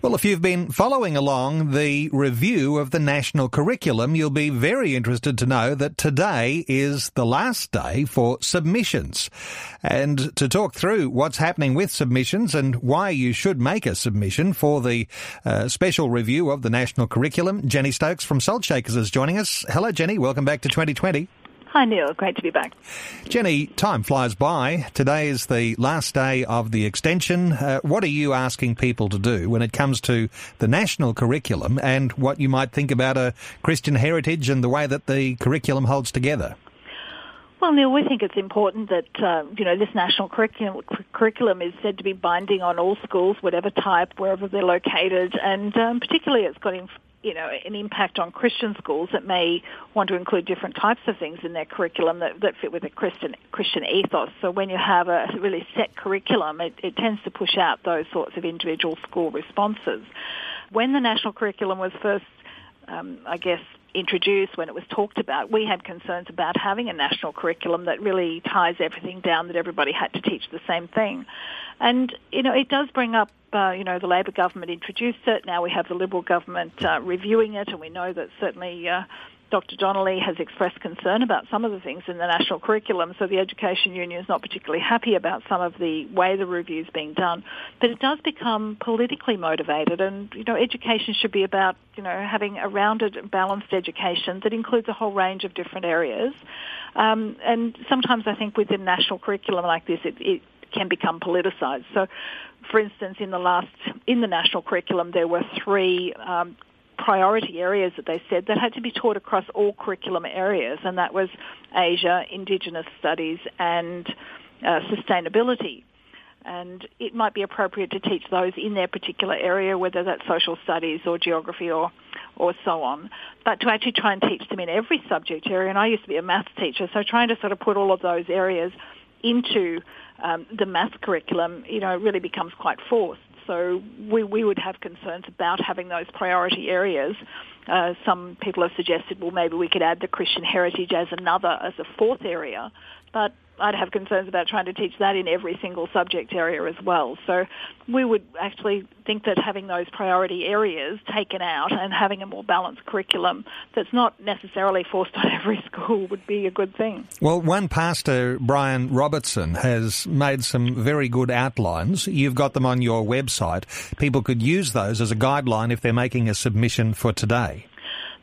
Well, if you've been following along the review of the national curriculum, you'll be very interested to know that today is the last day for submissions. And to talk through what's happening with submissions and why you should make a submission for the uh, special review of the national curriculum, Jenny Stokes from Salt Shakers is joining us. Hello, Jenny. Welcome back to 2020. Hi, Neil. Great to be back. Jenny, time flies by. Today is the last day of the extension. Uh, what are you asking people to do when it comes to the national curriculum and what you might think about a Christian heritage and the way that the curriculum holds together? Well, Neil, we think it's important that uh, you know this national curriculum, curriculum is said to be binding on all schools, whatever type, wherever they're located, and um, particularly it's got in, you know, an impact on Christian schools that may want to include different types of things in their curriculum that, that fit with a Christian Christian ethos. So when you have a really set curriculum, it, it tends to push out those sorts of individual school responses. When the national curriculum was first, um, I guess, introduced, when it was talked about, we had concerns about having a national curriculum that really ties everything down, that everybody had to teach the same thing. And, you know, it does bring up, uh, you know, the Labor government introduced it. Now we have the Liberal government uh, reviewing it, and we know that certainly uh, Dr. Donnelly has expressed concern about some of the things in the national curriculum, so the Education Union is not particularly happy about some of the way the review is being done. But it does become politically motivated, and you know, education should be about you know having a rounded, balanced education that includes a whole range of different areas. Um, and sometimes I think within national curriculum like this, it, it can become politicized. So, for instance, in the last in the national curriculum, there were three um, priority areas that they said that had to be taught across all curriculum areas, and that was Asia, Indigenous studies, and uh, sustainability. And it might be appropriate to teach those in their particular area, whether that's social studies or geography or, or so on. But to actually try and teach them in every subject area, and I used to be a maths teacher, so trying to sort of put all of those areas into um, the math curriculum, you know, really becomes quite forced. So we, we would have concerns about having those priority areas. Uh, some people have suggested, well, maybe we could add the Christian heritage as another, as a fourth area. But I'd have concerns about trying to teach that in every single subject area as well. So we would actually think that having those priority areas taken out and having a more balanced curriculum that's not necessarily forced on every school would be a good thing. Well, one pastor, Brian Robertson, has made some very good outlines. You've got them on your website. People could use those as a guideline if they're making a submission for today.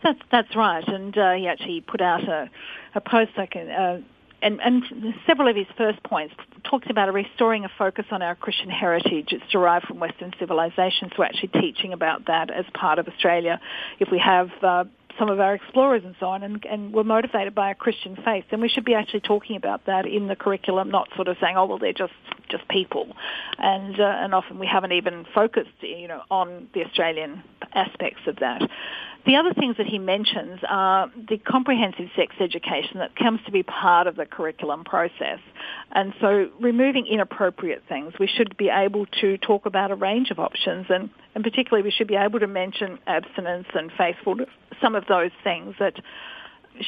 That's that's right, and uh, he actually put out a, a post can, uh, and, and several of his first points talked about restoring a focus on our Christian heritage. It's derived from Western civilization, so actually teaching about that as part of Australia. If we have uh, some of our explorers and so on, and, and we're motivated by a Christian faith, then we should be actually talking about that in the curriculum, not sort of saying, "Oh, well, they're just just people," and uh, and often we haven't even focused, you know, on the Australian aspects of that. The other things that he mentions are the comprehensive sex education that comes to be part of the curriculum process. And so removing inappropriate things, we should be able to talk about a range of options and, and particularly we should be able to mention abstinence and faithful, some of those things that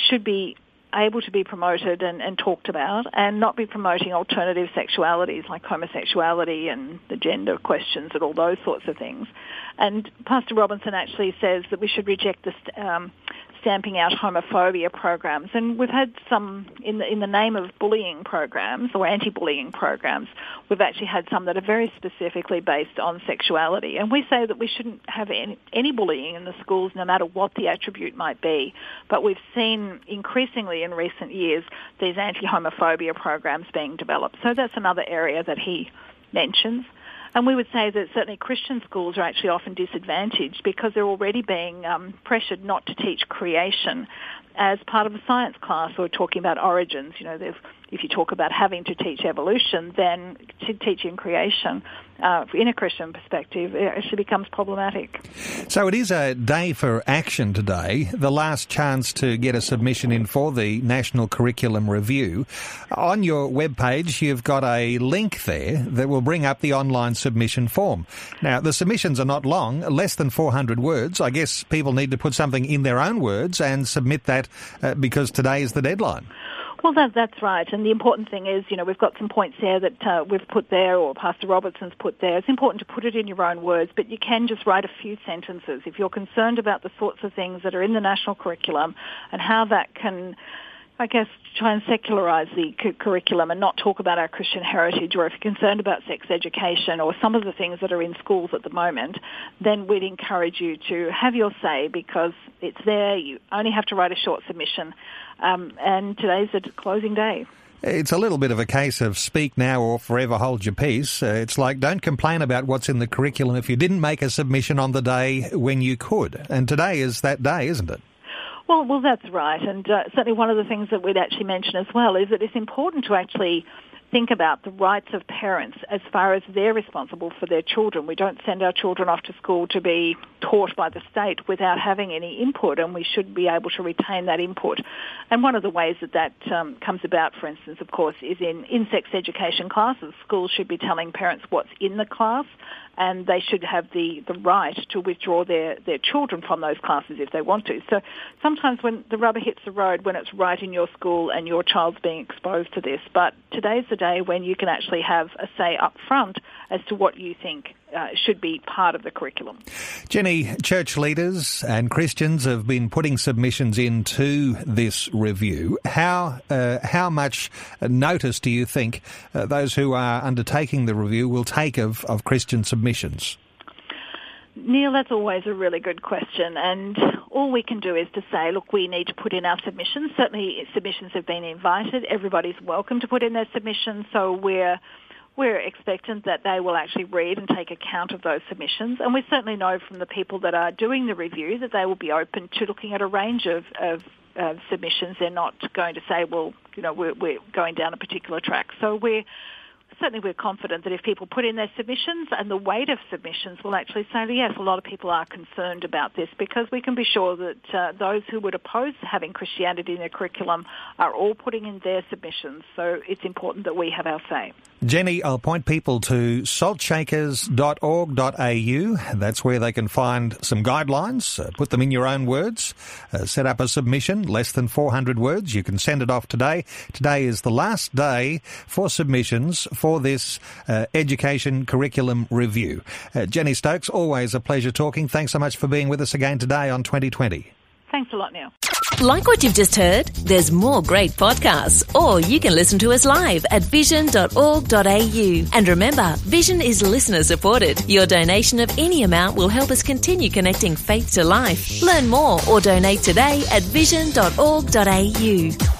should be able to be promoted and, and, talked about and not be promoting alternative sexualities like homosexuality and the gender questions and all those sorts of things. And Pastor Robinson actually says that we should reject the um, stamping out homophobia programs. And we've had some in the, in the name of bullying programs or anti-bullying programs. We've actually had some that are very specifically based on sexuality. And we say that we shouldn't have any, any bullying in the schools, no matter what the attribute might be. But we've seen increasingly in recent years these anti-homophobia programs being developed. So that's another area that he mentions. And we would say that certainly Christian schools are actually often disadvantaged because they're already being um, pressured not to teach creation as part of a science class or talking about origins. You know, they've if you talk about having to teach evolution, then teaching creation uh, in a Christian perspective, it actually becomes problematic. So it is a day for action today, the last chance to get a submission in for the National Curriculum Review. On your webpage, you've got a link there that will bring up the online submission form. Now, the submissions are not long, less than 400 words. I guess people need to put something in their own words and submit that uh, because today is the deadline. Well, that, that's right. And the important thing is, you know, we've got some points there that uh, we've put there or Pastor Robertson's put there. It's important to put it in your own words, but you can just write a few sentences. If you're concerned about the sorts of things that are in the national curriculum and how that can I guess, try and secularize the cu- curriculum and not talk about our Christian heritage, or if you're concerned about sex education or some of the things that are in schools at the moment, then we'd encourage you to have your say because it's there. You only have to write a short submission, um, and today's the closing day. It's a little bit of a case of speak now or forever hold your peace. Uh, it's like don't complain about what's in the curriculum if you didn't make a submission on the day when you could. And today is that day, isn't it? Well, well, that's right, and uh, certainly one of the things that we'd actually mention as well is that it's important to actually think about the rights of parents as far as they're responsible for their children. We don't send our children off to school to be taught by the state without having any input, and we should be able to retain that input. And one of the ways that that um, comes about, for instance, of course, is in, sex education classes. Schools should be telling parents what's in the class and they should have the, the right to withdraw their, their children from those classes if they want to. So sometimes when the rubber hits the road, when it's right in your school and your child's being exposed to this, but today's the day when you can actually have a say up front as to what you think uh, should be part of the curriculum. Jenny, church leaders and Christians have been putting submissions into this review. How uh, how much notice do you think uh, those who are undertaking the review will take of, of Christian submissions? Neil, that's always a really good question, and all we can do is to say, look, we need to put in our submissions. Certainly, submissions have been invited. Everybody's welcome to put in their submissions, so we're we're expectant that they will actually read and take account of those submissions. And we certainly know from the people that are doing the review that they will be open to looking at a range of, of submissions. They're not going to say, well, you know, we're, we're going down a particular track. So we're certainly we're confident that if people put in their submissions and the weight of submissions will actually say, that yes, a lot of people are concerned about this because we can be sure that uh, those who would oppose having Christianity in their curriculum are all putting in their submissions. So it's important that we have our say. Jenny, I'll point people to saltshakers.org.au. That's where they can find some guidelines. Uh, put them in your own words. Uh, set up a submission, less than 400 words. You can send it off today. Today is the last day for submissions for this uh, education curriculum review. Uh, Jenny Stokes, always a pleasure talking. Thanks so much for being with us again today on 2020. Thanks a lot, Neil. Like what you've just heard? There's more great podcasts, or you can listen to us live at vision.org.au. And remember, Vision is listener supported. Your donation of any amount will help us continue connecting faith to life. Learn more or donate today at vision.org.au.